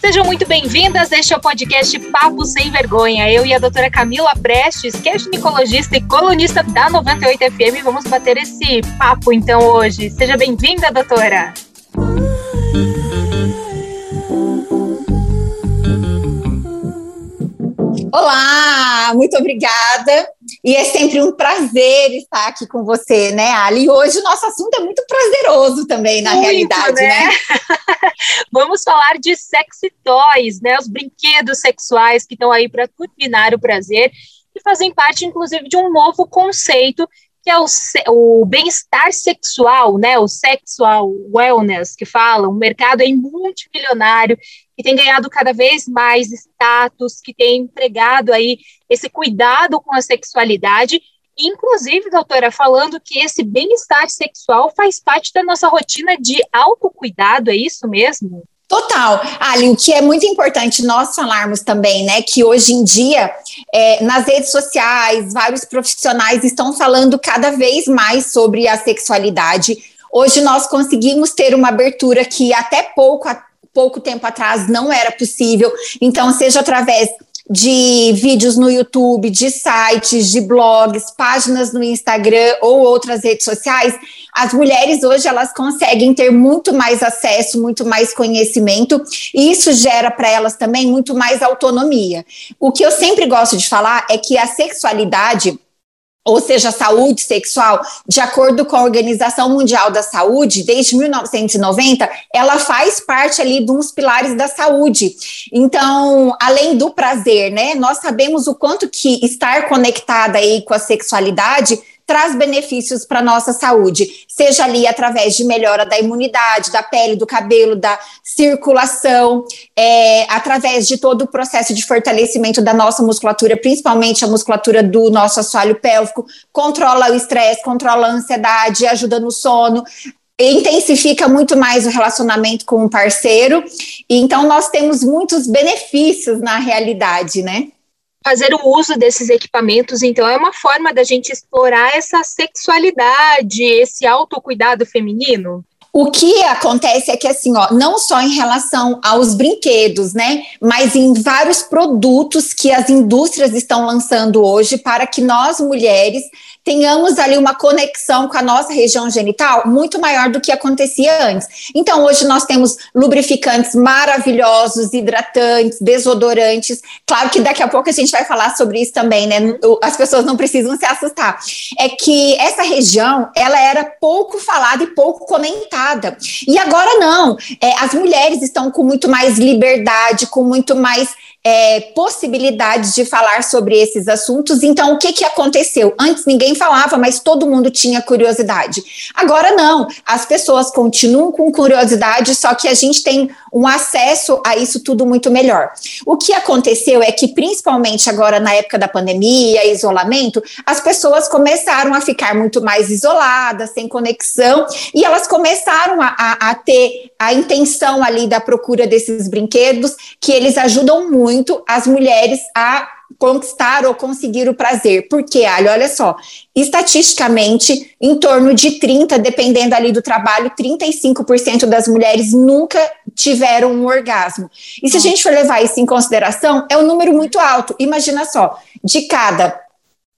Sejam muito bem-vindas. Este é o podcast Papo Sem Vergonha. Eu e a doutora Camila Prestes, que é ginecologista e colunista da 98 FM, vamos bater esse papo então hoje. Seja bem-vinda, doutora. Olá, muito obrigada. E é sempre um prazer estar aqui com você, né, Ali? E hoje o nosso assunto é muito prazeroso também, na muito, realidade, né? né? Vamos falar de sexy toys, né? Os brinquedos sexuais que estão aí para turbinar o prazer e fazem parte, inclusive, de um novo conceito que é o, o bem-estar sexual, né? O sexual wellness que fala, um mercado aí multimilionário que tem ganhado cada vez mais status, que tem empregado aí esse cuidado com a sexualidade, inclusive, doutora, falando que esse bem-estar sexual faz parte da nossa rotina de autocuidado, é isso mesmo? Total. Ali, o que é muito importante nós falarmos também, né, que hoje em dia, é, nas redes sociais, vários profissionais estão falando cada vez mais sobre a sexualidade. Hoje nós conseguimos ter uma abertura que até pouco, pouco tempo atrás não era possível. Então, seja através de vídeos no YouTube, de sites, de blogs, páginas no Instagram ou outras redes sociais, as mulheres hoje elas conseguem ter muito mais acesso, muito mais conhecimento, e isso gera para elas também muito mais autonomia. O que eu sempre gosto de falar é que a sexualidade ou seja, saúde sexual, de acordo com a Organização Mundial da Saúde, desde 1990, ela faz parte ali de uns pilares da saúde. Então, além do prazer, né, nós sabemos o quanto que estar conectada aí com a sexualidade traz benefícios para a nossa saúde, seja ali através de melhora da imunidade, da pele, do cabelo, da circulação, é, através de todo o processo de fortalecimento da nossa musculatura, principalmente a musculatura do nosso assoalho pélvico, controla o estresse, controla a ansiedade, ajuda no sono, intensifica muito mais o relacionamento com o parceiro, e então nós temos muitos benefícios na realidade, né? Fazer o uso desses equipamentos, então, é uma forma da gente explorar essa sexualidade, esse autocuidado feminino? O que acontece é que, assim, ó, não só em relação aos brinquedos, né, mas em vários produtos que as indústrias estão lançando hoje para que nós, mulheres, tenhamos ali uma conexão com a nossa região genital muito maior do que acontecia antes. Então, hoje nós temos lubrificantes maravilhosos, hidratantes, desodorantes. Claro que daqui a pouco a gente vai falar sobre isso também, né? As pessoas não precisam se assustar. É que essa região, ela era pouco falada e pouco comentada. E agora não. É, as mulheres estão com muito mais liberdade, com muito mais é, possibilidades de falar sobre esses assuntos. Então, o que, que aconteceu? Antes ninguém falava, mas todo mundo tinha curiosidade. Agora não, as pessoas continuam com curiosidade, só que a gente tem um acesso a isso tudo muito melhor. O que aconteceu é que, principalmente agora na época da pandemia, isolamento, as pessoas começaram a ficar muito mais isoladas, sem conexão, e elas começaram a, a, a ter a intenção ali da procura desses brinquedos, que eles ajudam muito as mulheres a conquistar ou conseguir o prazer. Porque, olha, olha só, estatisticamente, em torno de 30, dependendo ali do trabalho, 35% das mulheres nunca tiveram um orgasmo. E se a gente for levar isso em consideração, é um número muito alto. Imagina só, de cada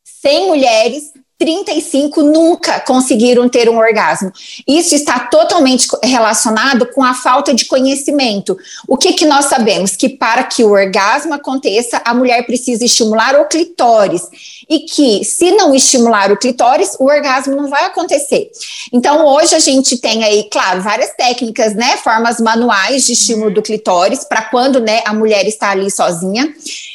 100 mulheres, 35 nunca conseguiram ter um orgasmo. Isso está totalmente relacionado com a falta de conhecimento. O que, que nós sabemos? Que para que o orgasmo aconteça, a mulher precisa estimular o clitóris. E que, se não estimular o clitóris, o orgasmo não vai acontecer. Então, hoje a gente tem aí, claro, várias técnicas, né? Formas manuais de estímulo do clitóris, para quando né, a mulher está ali sozinha.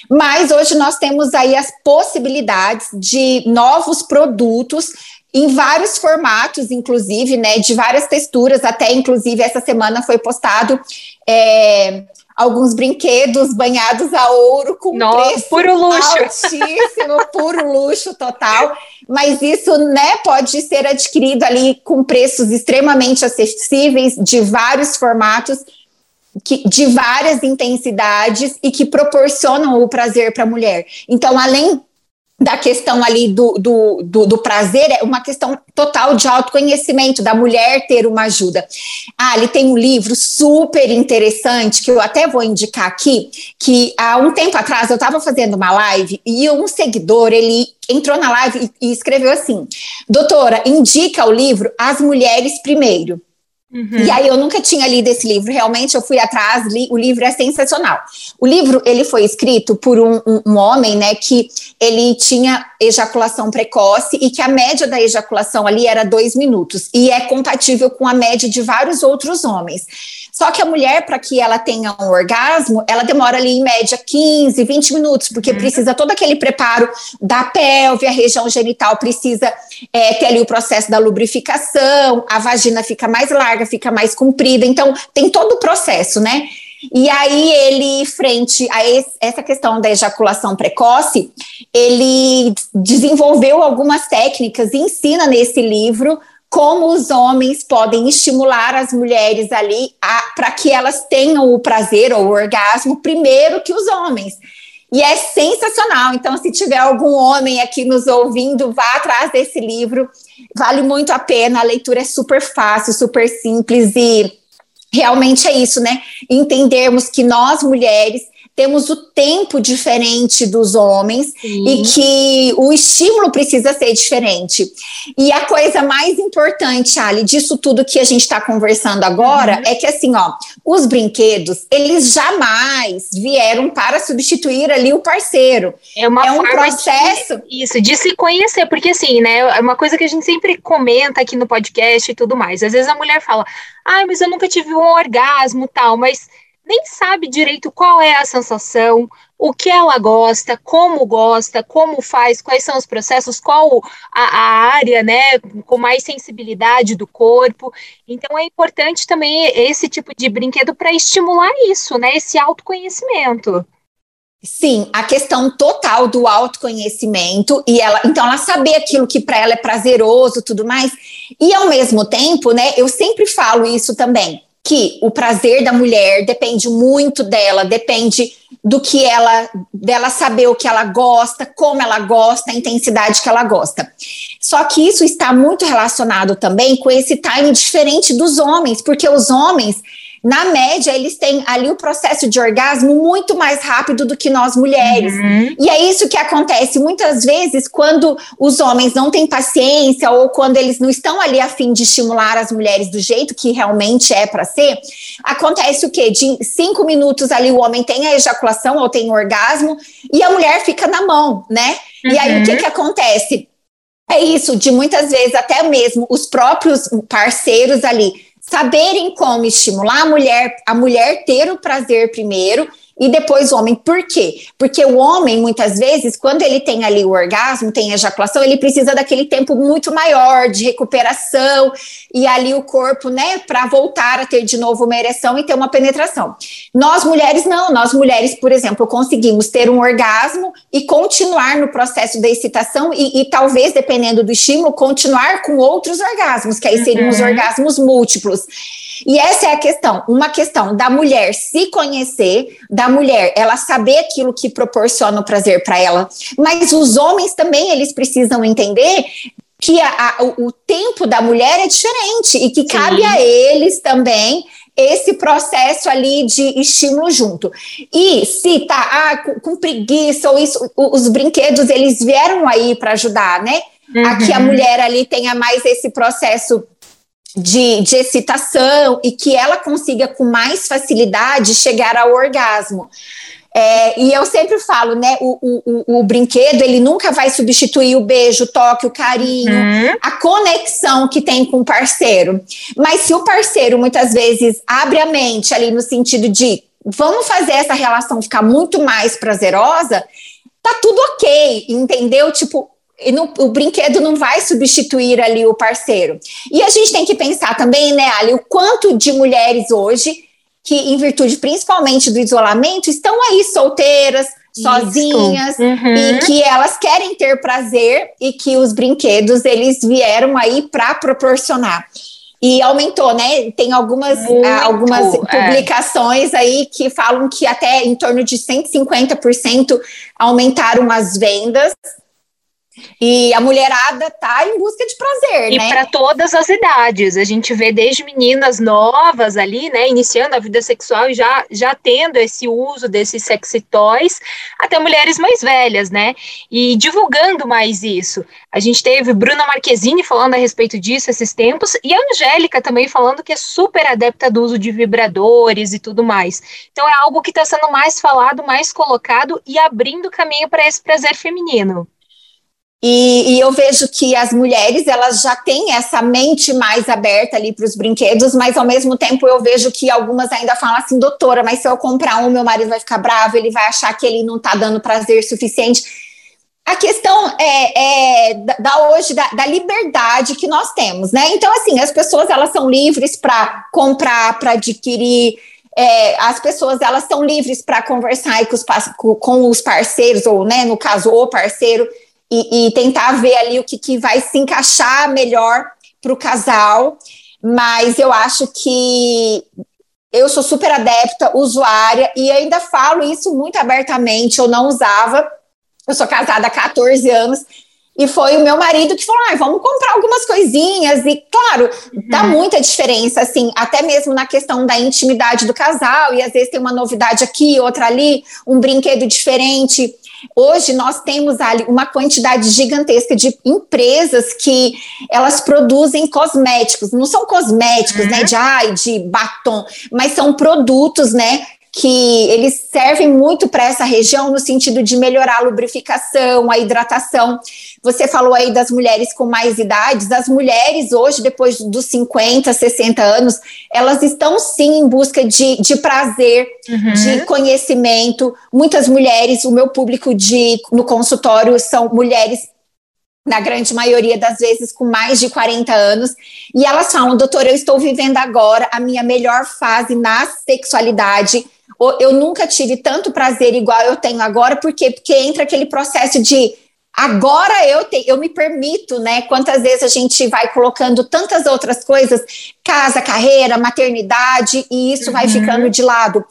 Mas hoje nós temos aí as possibilidades de novos produtos em vários formatos, inclusive, né, de várias texturas, até inclusive essa semana foi postado é, alguns brinquedos banhados a ouro com Nossa, preço puro luxo. altíssimo, puro luxo total. Mas isso, né, pode ser adquirido ali com preços extremamente acessíveis, de vários formatos que, de várias intensidades e que proporcionam o prazer para a mulher. Então, além da questão ali do, do, do, do, prazer, é uma questão total de autoconhecimento, da mulher ter uma ajuda. Ah, ele tem um livro super interessante, que eu até vou indicar aqui, que há um tempo atrás eu estava fazendo uma live e um seguidor, ele entrou na live e, e escreveu assim, doutora, indica o livro As Mulheres Primeiro. Uhum. E aí eu nunca tinha lido esse livro, realmente eu fui atrás, li, o livro é sensacional. O livro, ele foi escrito por um, um, um, homem, né, que ele tinha ejaculação precoce e que a média da ejaculação ali era dois minutos, e é compatível com a média de vários outros homens. Só que a mulher, para que ela tenha um orgasmo, ela demora ali em média 15, 20 minutos, porque uhum. precisa todo aquele preparo da pelve, a região genital precisa é, ter ali o processo da lubrificação, a vagina fica mais larga, fica mais comprida, então tem todo o processo, né? E aí ele, frente a esse, essa questão da ejaculação precoce, ele desenvolveu algumas técnicas e ensina nesse livro como os homens podem estimular as mulheres ali para que elas tenham o prazer ou o orgasmo primeiro que os homens. E é sensacional. Então, se tiver algum homem aqui nos ouvindo, vá atrás desse livro. Vale muito a pena. A leitura é super fácil, super simples e realmente é isso, né? Entendermos que nós mulheres temos o tempo diferente dos homens Sim. e que o estímulo precisa ser diferente. E a coisa mais importante, Ali, disso tudo que a gente está conversando agora, uhum. é que assim, ó, os brinquedos, eles jamais vieram para substituir ali o parceiro. É, uma é um processo. De, isso, de se conhecer, porque assim, né, é uma coisa que a gente sempre comenta aqui no podcast e tudo mais. Às vezes a mulher fala, ai, ah, mas eu nunca tive um orgasmo tal, mas nem sabe direito qual é a sensação, o que ela gosta, como gosta, como faz, quais são os processos, qual a, a, área, né, com mais sensibilidade do corpo. Então é importante também esse tipo de brinquedo para estimular isso, né, esse autoconhecimento. Sim, a questão total do autoconhecimento e ela, então ela saber aquilo que para ela é prazeroso, tudo mais. E ao mesmo tempo, né, eu sempre falo isso também que o prazer da mulher depende muito dela, depende do que ela, dela saber o que ela gosta, como ela gosta, a intensidade que ela gosta. Só que isso está muito relacionado também com esse time diferente dos homens, porque os homens na média, eles têm ali o processo de orgasmo muito mais rápido do que nós mulheres. Uhum. E é isso que acontece muitas vezes quando os homens não têm paciência ou quando eles não estão ali a fim de estimular as mulheres do jeito que realmente é para ser. Acontece o quê? De cinco minutos ali o homem tem a ejaculação ou tem o orgasmo e a mulher fica na mão, né? Uhum. E aí o que, uhum. que acontece? É isso, de muitas vezes até mesmo os próprios parceiros ali saberem como estimular a mulher, a mulher ter o prazer primeiro e depois o homem. Por quê? Porque o homem, muitas vezes, quando ele tem ali o orgasmo, tem a ejaculação, ele precisa daquele tempo muito maior de recuperação e ali o corpo, né, para voltar a ter de novo uma ereção e ter uma penetração. Nós mulheres não, nós mulheres, por exemplo, conseguimos ter um orgasmo e continuar no processo da excitação e, e talvez, dependendo do estímulo, continuar com outros orgasmos, que aí seriam uhum. os orgasmos múltiplos. E essa é a questão, uma questão da mulher se conhecer, da mulher ela saber aquilo que proporciona o prazer para ela, mas os homens também eles precisam entender que a, a, o, tempo da mulher é diferente e que Sim. cabe a eles também esse processo ali de estímulo junto. E se tá ah, com, com preguiça ou isso, os brinquedos eles vieram aí para ajudar, né? Uhum. A que a mulher ali tenha mais esse processo de, de excitação e que ela consiga com mais facilidade chegar ao orgasmo. É, e eu sempre falo, né, o, o, o, brinquedo, ele nunca vai substituir o beijo, o toque, o carinho, uhum. a conexão que tem com o parceiro. Mas se o parceiro, muitas vezes, abre a mente ali no sentido de vamos fazer essa relação ficar muito mais prazerosa, tá tudo ok, entendeu? Tipo, e no, o brinquedo não vai substituir ali o parceiro. E a gente tem que pensar também, né, Ali, o quanto de mulheres hoje que, em virtude principalmente do isolamento, estão aí solteiras, sozinhas uhum. e que elas querem ter prazer e que os brinquedos eles vieram aí para proporcionar. E aumentou, né? Tem algumas, Muito, algumas é. publicações aí que falam que até em torno de 150% aumentaram as vendas E a mulherada tá em busca de prazer, e né? E para todas as idades. A gente vê desde meninas novas ali, né, iniciando a vida sexual e já, já tendo esse uso desses sexy toys, até mulheres mais velhas, né? E divulgando mais isso. A gente teve Bruna Marquezine falando a respeito disso esses tempos, e a Angélica também falando que é super adepta do uso de vibradores e tudo mais. Então é algo que está sendo mais falado, mais colocado e abrindo caminho para esse prazer feminino. E, e, eu vejo que as mulheres elas já têm essa mente mais aberta ali para os brinquedos, mas ao mesmo tempo eu vejo que algumas ainda falam assim, doutora, mas se eu comprar um, meu marido vai ficar bravo, ele vai achar que ele não está dando prazer suficiente. A questão é, é da hoje da, da, liberdade que nós temos, né? Então, assim, as pessoas elas são livres para comprar, para adquirir. É, as pessoas elas são livres para conversar com os, com os parceiros, ou, né, no caso, o parceiro e, e tentar ver ali o que, que vai se encaixar melhor para o casal. Mas eu acho que eu sou super adepta, usuária, e ainda falo isso muito abertamente. Eu não usava, eu sou casada há 14 anos, e foi o meu marido que falou: ah, vamos comprar algumas coisinhas. E, claro, uhum. dá muita diferença, assim, até mesmo na questão da intimidade do casal. E às vezes tem uma novidade aqui, outra ali, um brinquedo diferente. Hoje nós temos ali uma quantidade gigantesca de empresas que elas produzem cosméticos, não são cosméticos, né, uhum. né, de ai, de batom, mas são produtos, né, que eles servem muito para essa região no sentido de melhorar a lubrificação, a hidratação. Você falou aí das mulheres com mais idades, as mulheres hoje, depois dos 50, 60 anos, elas estão sim em busca de, de prazer, uhum. de conhecimento. Muitas mulheres, o meu público de, no consultório são mulheres na grande maioria das vezes com mais de 40 anos, e elas falam, doutor, eu estou vivendo agora a minha melhor fase na sexualidade, eu nunca tive tanto prazer igual eu tenho agora, porque porque entra aquele processo de agora eu te, eu me permito, né? Quantas vezes a gente vai colocando tantas outras coisas, casa, carreira, maternidade, e isso uhum. vai ficando de lado.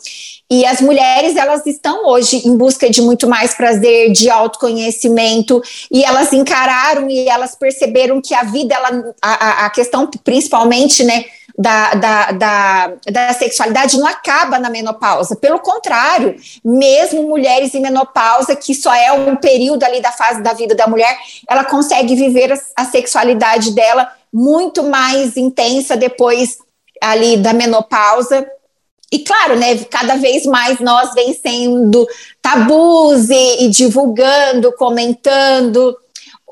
E as mulheres, elas estão hoje em busca de muito mais prazer, de autoconhecimento, e elas encararam e elas perceberam que a vida, ela, a, a questão principalmente, né, da, da, da, da, sexualidade não acaba na menopausa. Pelo contrário, mesmo mulheres em menopausa, que só é um período ali da fase da vida da mulher, ela consegue viver a, a sexualidade dela muito mais intensa depois ali da menopausa. E claro, né, cada vez mais nós vencendo tabus e, e divulgando, comentando,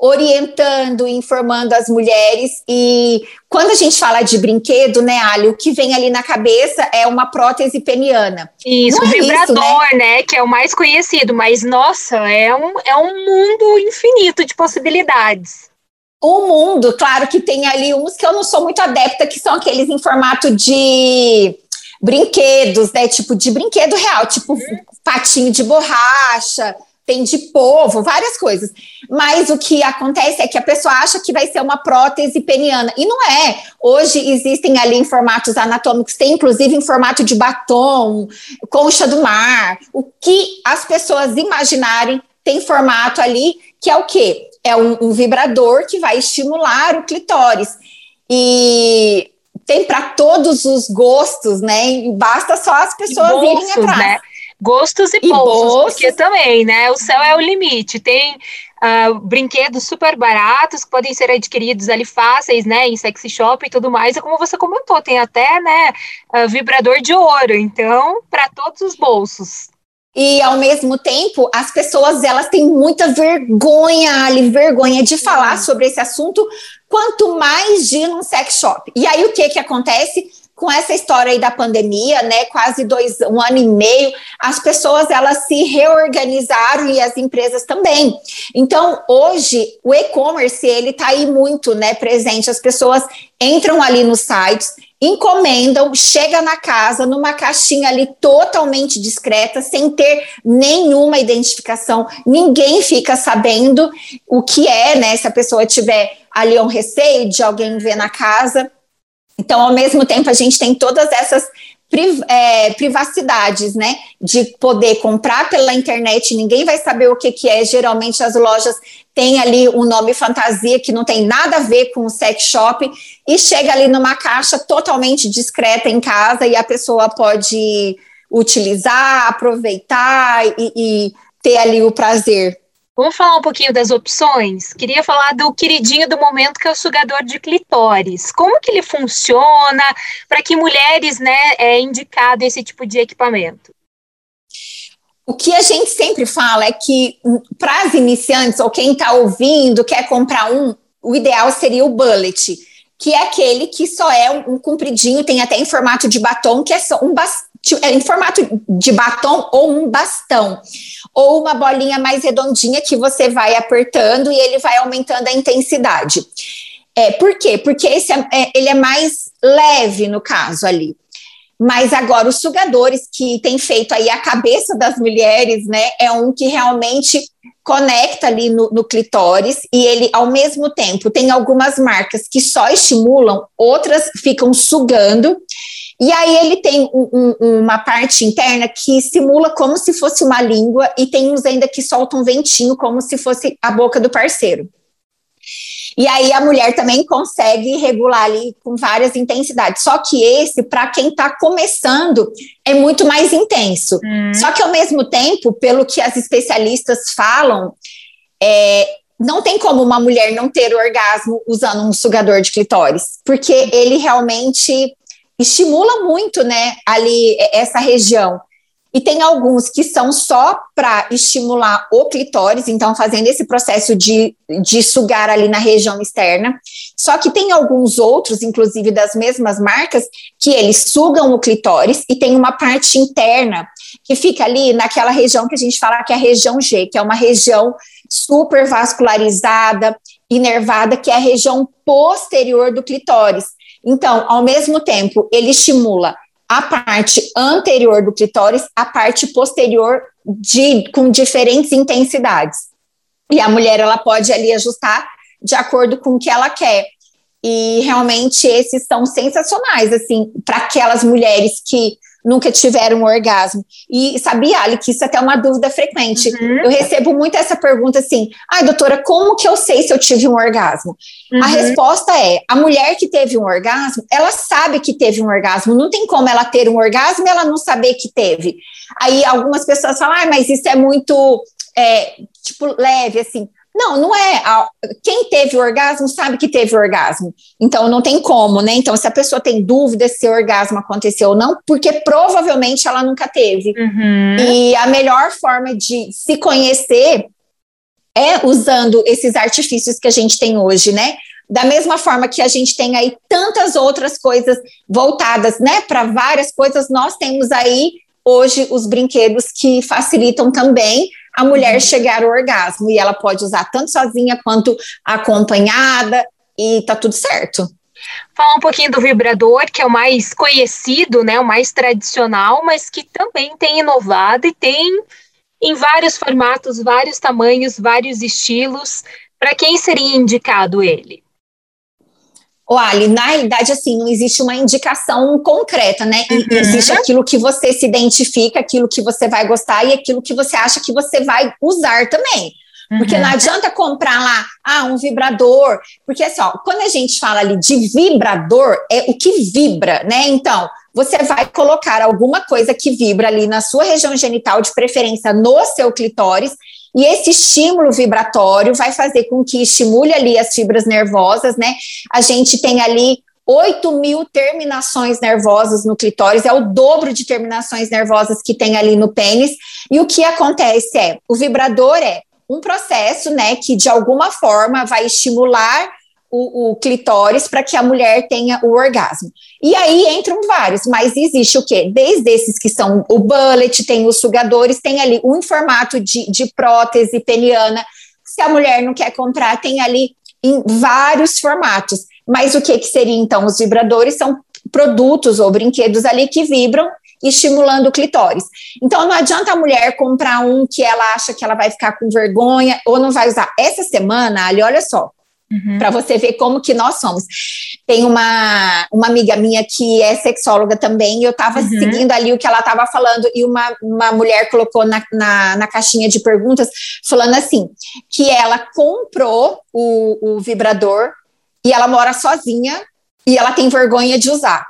orientando, informando as mulheres. E quando a gente fala de brinquedo, né, Ali, o que vem ali na cabeça é uma prótese peniana. Isso, o é vibrador, isso, né? né? Que é o mais conhecido, mas nossa, é um, é um mundo infinito de possibilidades. O mundo, claro que tem ali uns que eu não sou muito adepta, que são aqueles em formato de brinquedos, né? Tipo de brinquedo real, tipo patinho de borracha, tem de povo, várias coisas. Mas o que acontece é que a pessoa acha que vai ser uma prótese peniana. E não é. Hoje existem ali em formatos anatômicos, tem inclusive em formato de batom, concha do mar. O que as pessoas imaginarem tem formato ali, que é o quê? É um, um vibrador que vai estimular o clitóris. E tem para todos os gostos, né? Basta só as pessoas irem atrás. Né? Gostos e, e bolsos, bolsos, porque também, né? O céu é o limite. Tem uh, brinquedos super baratos que podem ser adquiridos ali fáceis, né? Em sexy shop e tudo mais. E como você comentou, tem até, né? Uh, vibrador de ouro. Então, para todos os bolsos. E ao mesmo tempo, as pessoas elas têm muita vergonha, ali, vergonha de falar sobre esse assunto, quanto mais de num sex shop. E aí o que que acontece? Com essa história aí da pandemia, né, quase dois, um ano e meio, as pessoas elas se reorganizaram e as empresas também. Então, hoje o e-commerce ele está aí muito, né, presente. As pessoas entram ali nos sites, encomendam, chega na casa numa caixinha ali totalmente discreta, sem ter nenhuma identificação. Ninguém fica sabendo o que é, né, se a pessoa tiver ali um receio de alguém ver na casa. Então, ao mesmo tempo, a gente tem todas essas é, privacidades, né? De poder comprar pela internet, ninguém vai saber o que, que é. Geralmente as lojas têm ali um nome fantasia que não tem nada a ver com o sex shop e chega ali numa caixa totalmente discreta em casa e a pessoa pode utilizar, aproveitar e, e ter ali o prazer. Vamos falar um pouquinho das opções? Queria falar do queridinho do momento, que é o sugador de clitóris. Como que ele funciona? Para que mulheres, né, é indicado esse tipo de equipamento? O que a gente sempre fala é que hum, para as iniciantes ou quem está ouvindo quer comprar um, o ideal seria o bullet, que é aquele que só é um, um compridinho, tem até em formato de batom, que é só um bastão é em formato de batom ou um bastão, ou uma bolinha mais redondinha que você vai apertando e ele vai aumentando a intensidade. É, por quê? Porque esse é, é, ele é mais leve no caso ali. Mas agora os sugadores que tem feito aí a cabeça das mulheres, né, é um que realmente conecta ali no, no, clitóris e ele, ao mesmo tempo, tem algumas marcas que só estimulam, outras ficam sugando. E aí ele tem um, um, uma parte interna que simula como se fosse uma língua e tem uns ainda que soltam um ventinho como se fosse a boca do parceiro. E aí a mulher também consegue regular ali com várias intensidades. Só que esse, para quem está começando, é muito mais intenso. Hum. Só que ao mesmo tempo, pelo que as especialistas falam, é, não tem como uma mulher não ter orgasmo usando um sugador de clitóris, porque ele realmente estimula muito, né, ali essa região. E tem alguns que são só para estimular o clitóris, então fazendo esse processo de, de sugar ali na região externa. Só que tem alguns outros, inclusive das mesmas marcas, que eles sugam o clitóris e tem uma parte interna que fica ali naquela região que a gente fala que é a região G, que é uma região super vascularizada, inervada, que é a região posterior do clitóris. Então, ao mesmo tempo, ele estimula a parte anterior do clitóris, a parte posterior de, com diferentes intensidades. E a mulher ela pode ali ajustar de acordo com o que ela quer. E realmente esses são sensacionais, assim, para aquelas mulheres que nunca tiveram um orgasmo. E sabia, Ali, que isso é até é uma dúvida frequente. Uhum. Eu recebo muito essa pergunta assim: ai, doutora, como que eu sei se eu tive um orgasmo? Uhum. A resposta é: a mulher que teve um orgasmo, ela sabe que teve um orgasmo. Não tem como ela ter um orgasmo e ela não saber que teve. Aí algumas pessoas falam, ai, mas isso é muito. É, tipo, leve, assim. Não, não é. Quem teve o orgasmo sabe que teve o orgasmo. Então não tem como, né? Então, se a pessoa tem dúvida se o orgasmo aconteceu ou não, porque provavelmente ela nunca teve. Uhum. E a melhor forma de se conhecer é usando esses artifícios que a gente tem hoje, né? Da mesma forma que a gente tem aí tantas outras coisas voltadas, né, para várias coisas, nós temos aí hoje os brinquedos que facilitam também a mulher chegar ao orgasmo. E ela pode usar tanto sozinha quanto acompanhada, e tá tudo certo. Falar um pouquinho do vibrador, que é o mais conhecido, né, o mais tradicional, mas que também tem inovado e tem em vários formatos, vários tamanhos, vários estilos. Para quem seria indicado ele? O Ali, na realidade, assim, não existe uma indicação concreta, né? Uhum. Existe aquilo que você se identifica, aquilo que você vai gostar e aquilo que você acha que você vai usar também. Porque uhum. não adianta comprar lá, ah, um vibrador. Porque assim, ó, quando a gente fala ali de vibrador, é o que vibra, né? Então, você vai colocar alguma coisa que vibra ali na sua região genital, de preferência no seu clitóris, e esse estímulo vibratório vai fazer com que estimule ali as fibras nervosas, né? A gente tem ali 8 mil terminações nervosas no clitóris, é o dobro de terminações nervosas que tem ali no pênis. E o que acontece é, o vibrador é um processo, né, que de alguma forma vai estimular o, o clitóris para que a mulher tenha o orgasmo. E aí entram vários, mas existe o quê? Desde esses que são o bullet, tem os sugadores, tem ali um em formato de, de prótese peniana. Se a mulher não quer comprar, tem ali em vários formatos. Mas o que, que seria então? Os vibradores são produtos ou brinquedos ali que vibram estimulando o clitóris. Então não adianta a mulher comprar um que ela acha que ela vai ficar com vergonha ou não vai usar. Essa semana, ali, olha só, Uhum. Para você ver como que nós somos. Tem uma, uma amiga minha que é sexóloga também, e eu estava uhum. seguindo ali o que ela estava falando, e uma, uma mulher colocou na, na, na, caixinha de perguntas, falando assim, que ela comprou o, o vibrador e ela mora sozinha e ela tem vergonha de usar.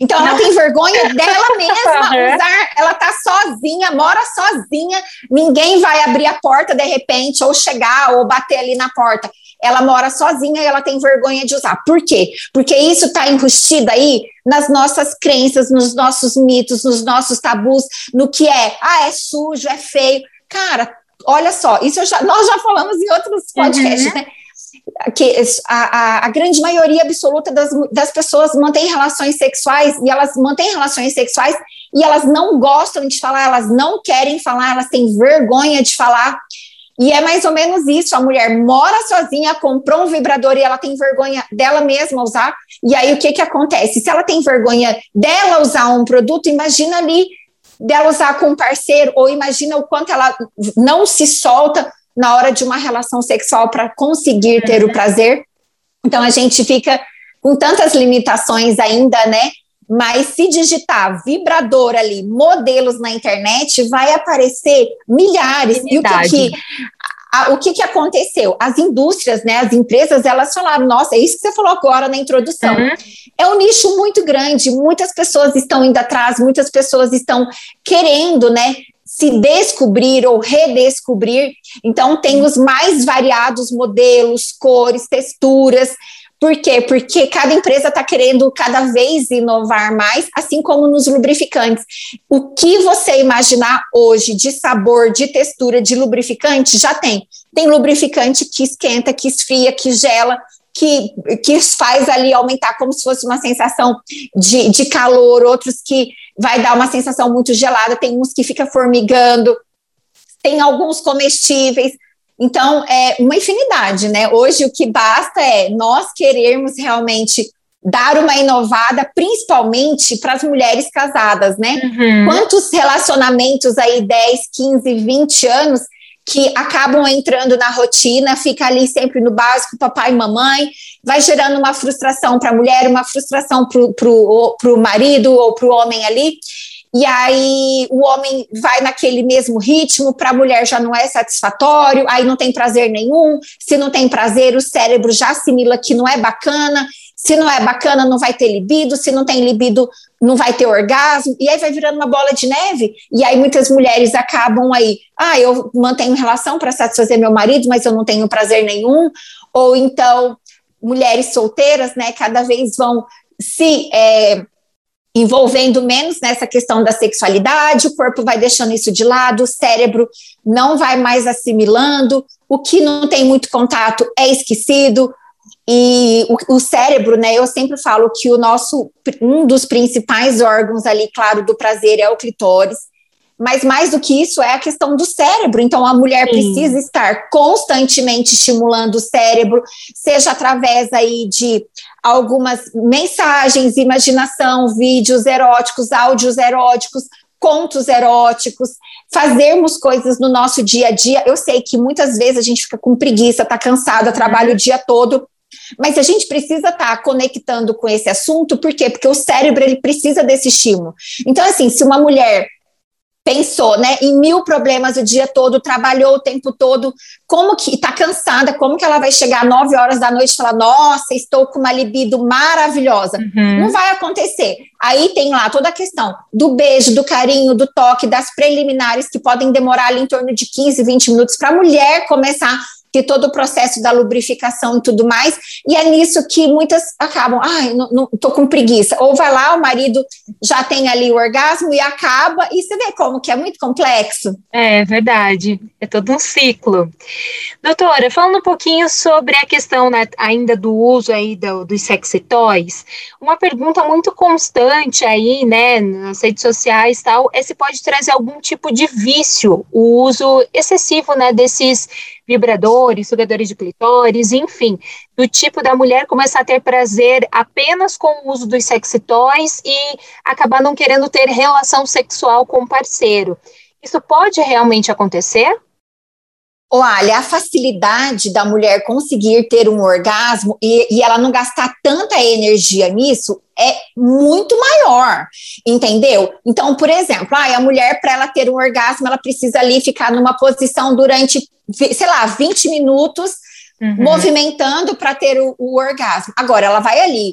Então ela tem vergonha dela mesma usar, ela tá sozinha, mora sozinha, ninguém vai abrir a porta de repente, ou chegar, ou bater ali na porta. Ela mora sozinha e ela tem vergonha de usar. Por quê? Porque isso está enrustido aí nas nossas crenças, nos nossos mitos, nos nossos tabus, no que é, ah, é sujo, é feio. Cara, olha só, isso já, nós já falamos em outros podcasts, uhum. né? que a, a, a, grande maioria absoluta das, das pessoas mantém relações sexuais e elas mantêm relações sexuais e elas não gostam de falar, elas não querem falar, elas têm vergonha de falar. E é mais ou menos isso: a mulher mora sozinha, comprou um vibrador e ela tem vergonha dela mesma usar. E aí o que, que acontece? Se ela tem vergonha dela usar um produto, imagina ali dela usar com um parceiro, ou imagina o quanto ela não se solta na hora de uma relação sexual para conseguir ter o prazer. Então a gente fica com tantas limitações ainda, né? Mas se digitar vibrador ali, modelos na internet, vai aparecer milhares. E o que, que a, o que, que aconteceu? As indústrias, né, as empresas, elas falaram: nossa, é isso que você falou agora na introdução. Uhum. É um nicho muito grande, muitas pessoas estão indo atrás, muitas pessoas estão querendo, né, se descobrir ou redescobrir. Então, tem os mais variados modelos, cores, texturas. Por quê? Porque cada empresa está querendo cada vez inovar mais, assim como nos lubrificantes. O que você imaginar hoje de sabor, de textura, de lubrificante, já tem. Tem lubrificante que esquenta, que esfria, que gela, que, que faz ali aumentar como se fosse uma sensação de, de calor, outros que vai dar uma sensação muito gelada, tem uns que fica formigando, tem alguns comestíveis. Então, é uma infinidade, né? Hoje o que basta é nós querermos realmente dar uma inovada, principalmente para as mulheres casadas, né? Uhum. Quantos relacionamentos aí, 10, 15, 20 anos, que acabam entrando na rotina, fica ali sempre no básico, papai e mamãe, vai gerando uma frustração para a mulher, uma frustração para o marido ou para o homem ali. E aí o homem vai naquele mesmo ritmo, para a mulher já não é satisfatório, aí não tem prazer nenhum. Se não tem prazer, o cérebro já assimila que não é bacana. Se não é bacana, não vai ter libido. Se não tem libido, não vai ter orgasmo. E aí vai virando uma bola de neve. E aí muitas mulheres acabam aí, ah, eu mantenho relação para satisfazer meu marido, mas eu não tenho prazer nenhum. Ou então mulheres solteiras, né, cada vez vão se é, envolvendo menos nessa questão da sexualidade, o corpo vai deixando isso de lado, o cérebro não vai mais assimilando, o que não tem muito contato é esquecido, e o, o, cérebro, né? Eu sempre falo que o nosso um dos principais órgãos ali, claro, do prazer é o clitóris. Mas mais do que isso é a questão do cérebro. Então a mulher Sim. precisa estar constantemente estimulando o cérebro, seja através aí de algumas mensagens, imaginação, vídeos eróticos, áudios eróticos, contos eróticos, fazermos coisas no nosso dia a dia. Eu sei que muitas vezes a gente fica com preguiça, tá cansada, trabalha o dia todo, mas a gente precisa estar tá conectando com esse assunto, por quê? Porque o cérebro ele precisa desse estímulo. Então, assim, se uma mulher pensou, né, em mil problemas o dia todo, trabalhou o tempo todo, como que está cansada, como que ela vai chegar às nove horas da noite e falar, nossa, estou com uma libido maravilhosa? Uhum. Não vai acontecer. Aí tem lá toda a questão do beijo, do carinho, do toque, das preliminares que podem demorar ali em torno de 15, 20 minutos para a mulher começar que todo o processo da lubrificação e tudo mais, e é nisso que muitas acabam, ai, não, não tô com preguiça, ou vai lá, o marido já tem ali o orgasmo e acaba, e você vê como que é muito complexo. É verdade, é todo um ciclo. Doutora, falando um pouquinho sobre a questão né, ainda do uso aí do, dos sexy toys, uma pergunta muito constante aí, né, nas redes sociais tal, é se pode trazer algum tipo de vício, o uso excessivo, né, desses vibradores, sugadores de clitóris, enfim, do tipo da mulher começar a ter prazer apenas com o uso dos sexy toys e acabar não querendo ter relação sexual com o parceiro. Isso pode realmente acontecer? Olha, a facilidade da mulher conseguir ter um orgasmo e, e, ela não gastar tanta energia nisso é muito maior, entendeu? Então, por exemplo, ah, a mulher, para ela ter um orgasmo, ela precisa ali ficar numa posição durante, sei lá, 20 minutos, uhum. movimentando para ter o, o orgasmo. Agora, ela vai ali,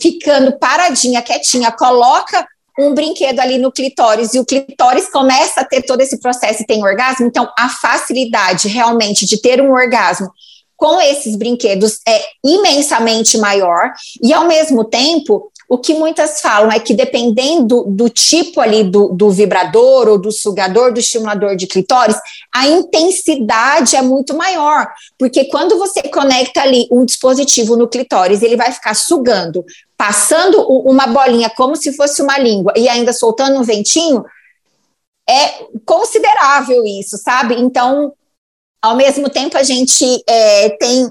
ficando paradinha, quietinha, coloca um brinquedo ali no clitóris e o clitóris começa a ter todo esse processo e tem orgasmo, então a facilidade realmente de ter um orgasmo com esses brinquedos é imensamente maior e ao mesmo tempo o que muitas falam é que dependendo do tipo ali do, do, vibrador ou do sugador, do estimulador de clitóris, a intensidade é muito maior, porque quando você conecta ali um dispositivo no clitóris, ele vai ficar sugando, passando uma bolinha como se fosse uma língua e ainda soltando um ventinho, é considerável isso, sabe? Então, ao mesmo tempo, a gente é, tem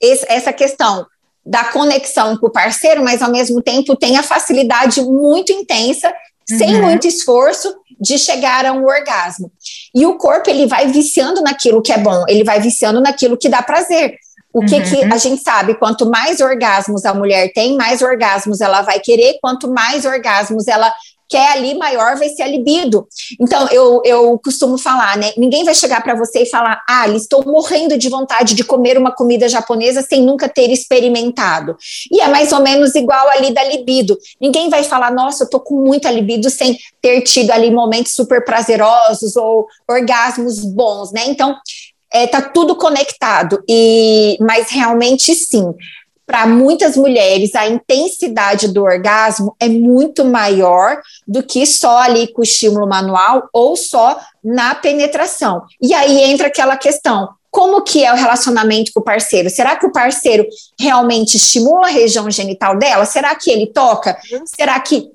esse, essa questão da conexão com o parceiro, mas ao mesmo tempo tem a facilidade muito intensa, uhum. sem muito esforço, de chegar a um orgasmo. E o corpo ele vai viciando naquilo que é bom, ele vai viciando naquilo que dá prazer. O que, uhum. que a gente sabe? Quanto mais orgasmos a mulher tem, mais orgasmos ela vai querer, quanto mais orgasmos ela quer ali, maior vai ser a libido. Então, eu, eu costumo falar, né? Ninguém vai chegar para você e falar, ah, estou morrendo de vontade de comer uma comida japonesa sem nunca ter experimentado. E é mais ou menos igual ali da libido. Ninguém vai falar, nossa, eu tô com muita libido sem ter tido ali momentos super prazerosos ou orgasmos bons, né? Então, é, tá tudo conectado. E, mas realmente sim para muitas mulheres, a intensidade do orgasmo é muito maior do que só ali com o estímulo manual ou só na penetração. E aí entra aquela questão: como que é o relacionamento com o parceiro? Será que o parceiro realmente estimula a região genital dela? Será que ele toca? Será que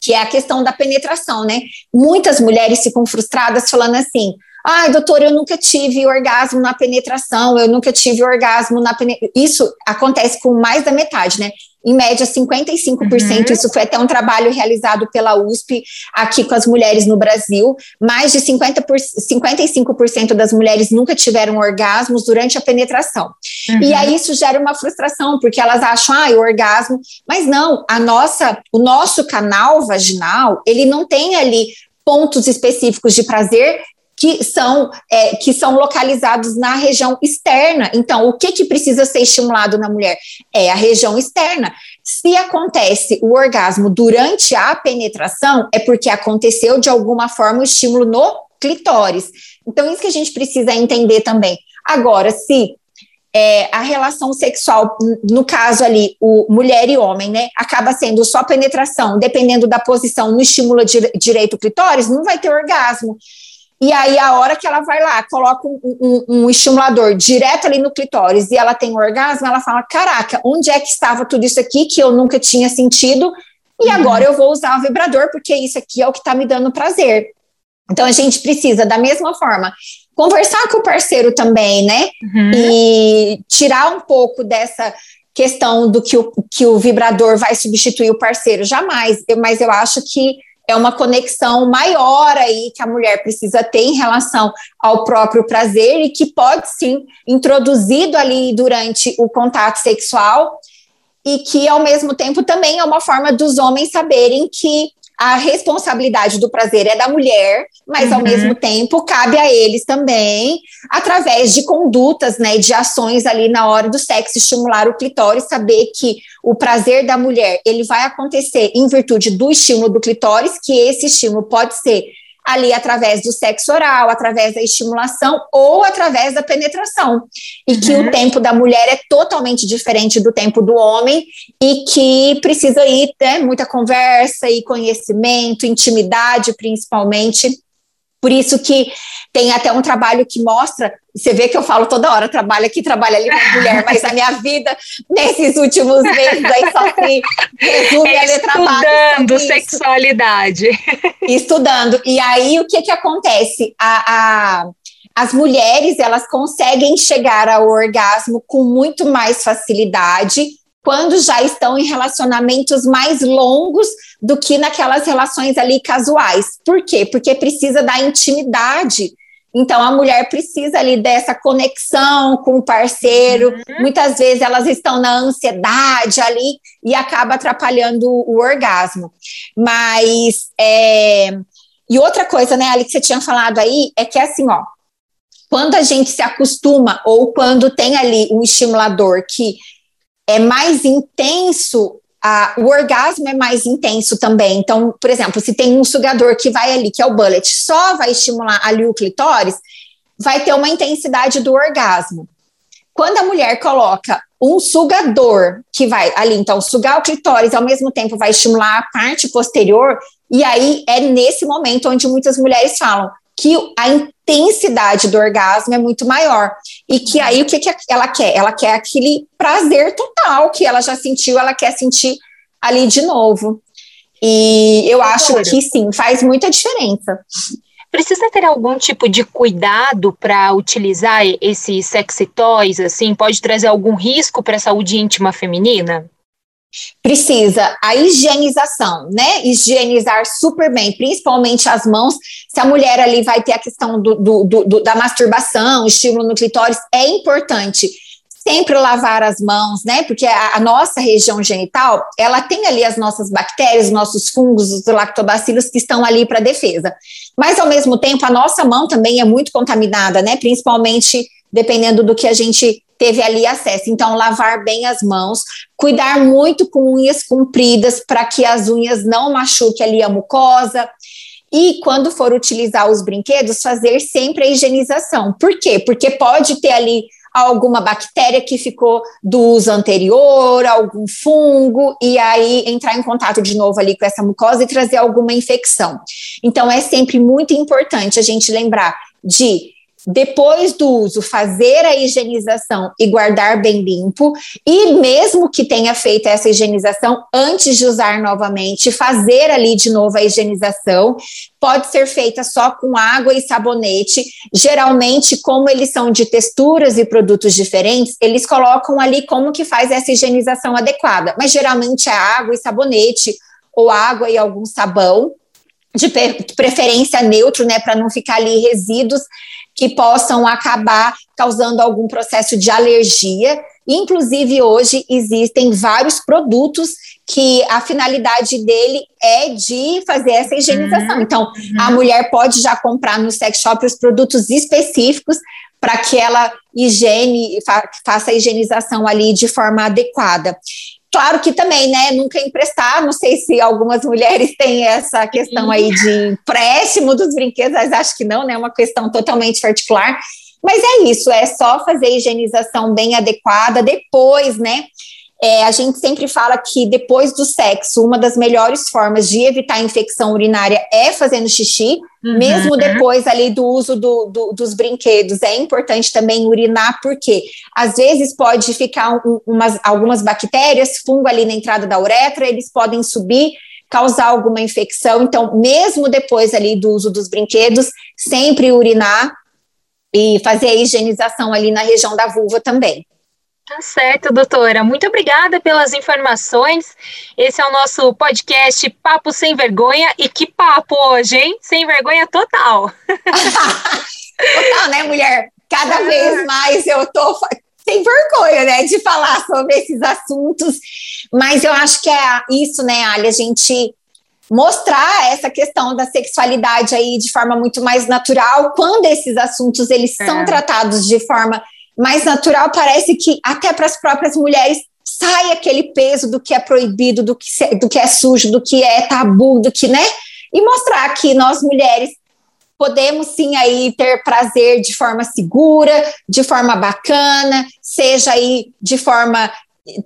que é a questão da penetração, né? Muitas mulheres ficam frustradas falando assim: Ai, doutor, eu nunca tive orgasmo na penetração, eu nunca tive orgasmo na penetração. Isso acontece com mais da metade, né? Em média, 55%. Uhum. Isso foi até um trabalho realizado pela USP aqui com as mulheres no Brasil. Mais de 50 por, 55% das mulheres nunca tiveram orgasmos durante a penetração. Uhum. E aí isso gera uma frustração, porque elas acham, ah, o orgasmo. Mas não, a nossa, o nosso canal vaginal, ele não tem ali pontos específicos de prazer que são, é, que são localizados na região externa. Então, o que, que precisa ser estimulado na mulher? É a região externa. Se acontece o orgasmo durante a penetração, é porque aconteceu de alguma forma o estímulo no clitóris. Então, isso que a gente precisa entender também. Agora, se é, a relação sexual, no caso ali, o mulher e homem, né, acaba sendo só penetração, dependendo da posição no estímulo direito clitóris, não vai ter orgasmo. E aí, a hora que ela vai lá, coloca um, um, um, estimulador direto ali no clitóris e ela tem um orgasmo, ela fala: Caraca, onde é que estava tudo isso aqui que eu nunca tinha sentido? E uhum. agora eu vou usar o vibrador, porque isso aqui é o que está me dando prazer. Então, a gente precisa, da mesma forma, conversar com o parceiro também, né? Uhum. E tirar um pouco dessa questão do que o, que o vibrador vai substituir o parceiro. Jamais. Eu, mas eu acho que é uma conexão maior aí que a mulher precisa ter em relação ao próprio prazer e que pode sim introduzido ali durante o contato sexual e que ao mesmo tempo também é uma forma dos homens saberem que a responsabilidade do prazer é da mulher, mas uhum. ao mesmo tempo cabe a eles também, através de condutas, né, de ações ali na hora do sexo, estimular o clitóris, saber que o prazer da mulher ele vai acontecer em virtude do estímulo do clitóris, que esse estímulo pode ser ali através do sexo oral, através da estimulação ou através da penetração. E uhum. que o uhum. tempo da mulher é totalmente diferente do tempo do homem e que precisa ir ter né, muita conversa e conhecimento, intimidade principalmente. Por isso que tem até um trabalho que mostra, você vê que eu falo toda hora, trabalho aqui, trabalho ali com mulher, mas a minha vida nesses últimos meses aí só se resume é a trabalho. Estudando sexualidade. Estudando. E aí o que que acontece? A, a, as mulheres, elas conseguem chegar ao orgasmo com muito mais facilidade quando já estão em relacionamentos mais longos do que naquelas relações ali casuais. Por quê? Porque precisa da intimidade Então a mulher precisa ali dessa conexão com o parceiro. Uhum. Muitas vezes elas estão na ansiedade ali e acaba atrapalhando o orgasmo. Mas é... e outra coisa, né, Ali, que você tinha falado aí, é que assim, ó, quando a gente se acostuma ou quando tem ali um estimulador que é mais intenso a, o orgasmo é mais intenso também. Então, por exemplo, se tem um sugador que vai ali, que é o bullet, só vai estimular ali o clitóris, vai ter uma intensidade do orgasmo. Quando a mulher coloca um sugador que vai ali, então, sugar o clitóris, ao mesmo tempo vai estimular a parte posterior, e aí é nesse momento onde muitas mulheres falam que a intensidade do orgasmo é muito maior. E que aí o que, que ela quer? Ela quer aquele prazer total que ela já sentiu, ela quer sentir ali de novo. E eu acho que sim, faz muita diferença. Precisa ter algum tipo de cuidado para utilizar esses sexy toys, assim? Pode trazer algum risco para a saúde íntima feminina? Precisa a higienização, né? Higienizar super bem, principalmente as mãos. Se a mulher ali vai ter a questão do, do, do, da masturbação, estímulo no clitóris, é importante sempre lavar as mãos, né? Porque a, a, nossa região genital, ela tem ali as nossas bactérias, nossos fungos, os lactobacilos que estão ali para defesa. Mas ao mesmo tempo, a nossa mão também é muito contaminada, né? Principalmente dependendo do que a gente teve ali acesso. Então, lavar bem as mãos, cuidar muito com unhas compridas para que as unhas não machuquem ali a mucosa. E quando for utilizar os brinquedos, fazer sempre a higienização. Por quê? Porque pode ter ali alguma bactéria que ficou do uso anterior, algum fungo, e aí entrar em contato de novo ali com essa mucosa e trazer alguma infecção. Então, é sempre muito importante a gente lembrar de depois do uso, fazer a higienização e guardar bem limpo, e mesmo que tenha feito essa higienização, antes de usar novamente, fazer ali de novo a higienização, pode ser feita só com água e sabonete. Geralmente, como eles são de texturas e produtos diferentes, eles colocam ali como que faz essa higienização adequada, mas geralmente é água e sabonete, ou água e algum sabão, de preferência neutro, né, para não ficar ali resíduos que possam acabar causando algum processo de alergia. Inclusive, hoje existem vários produtos que a finalidade dele é de fazer essa higienização. Uhum. Então, a mulher pode já comprar no sex shop os produtos específicos para que ela higiene, fa faça a higienização ali de forma adequada. Claro que também, né, nunca emprestar, não sei se algumas mulheres têm essa questão aí de empréstimo dos brinquedos, mas acho que não, né, é uma questão totalmente particular. Mas é isso, é só fazer a higienização bem adequada, depois, né, é, a gente sempre fala que depois do sexo, uma das melhores formas de evitar infecção urinária é fazendo xixi, uhum. mesmo depois ali do uso do, do, dos brinquedos. É importante também urinar, porque às vezes pode ficar um, umas, algumas bactérias, fungo ali na entrada da uretra, eles podem subir causar alguma infecção. Então, mesmo depois ali do uso dos brinquedos, sempre urinar e fazer a higienização ali na região da vulva também. Tá certo, doutora. Muito obrigada pelas informações. Esse é o nosso podcast Papo Sem Vergonha. E que papo hoje, hein? Sem vergonha total. total, né, mulher? Cada vez mais eu tô sem vergonha, né, de falar sobre esses assuntos. Mas eu acho que é isso, né, Ali? A gente mostrar essa questão da sexualidade aí de forma muito mais natural, quando esses assuntos eles é. são tratados de forma mais natural, parece que até para as próprias mulheres sai aquele peso do que é proibido, do que, do que é sujo, do que é tabu, do que, né? E mostrar que nós mulheres podemos sim aí ter prazer de forma segura, de forma bacana, seja aí de forma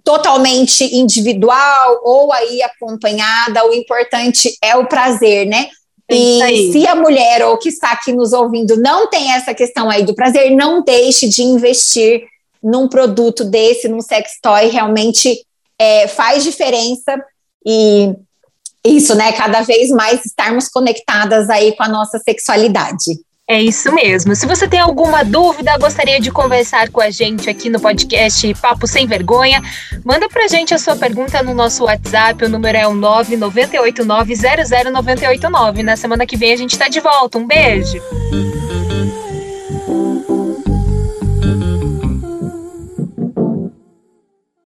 totalmente individual ou aí acompanhada, o importante é o prazer, né? E se a mulher ou que está aqui nos ouvindo não tem essa questão aí do prazer, não deixe de investir num produto desse, num sex toy, realmente é, faz diferença e isso, né? Cada vez mais estarmos conectadas aí com a nossa sexualidade. É isso mesmo. Se você tem alguma dúvida, gostaria de conversar com a gente aqui no podcast Papo Sem Vergonha, manda pra gente a sua pergunta no nosso WhatsApp. O número é o 998900989. Na semana que vem a gente tá de volta. Um beijo.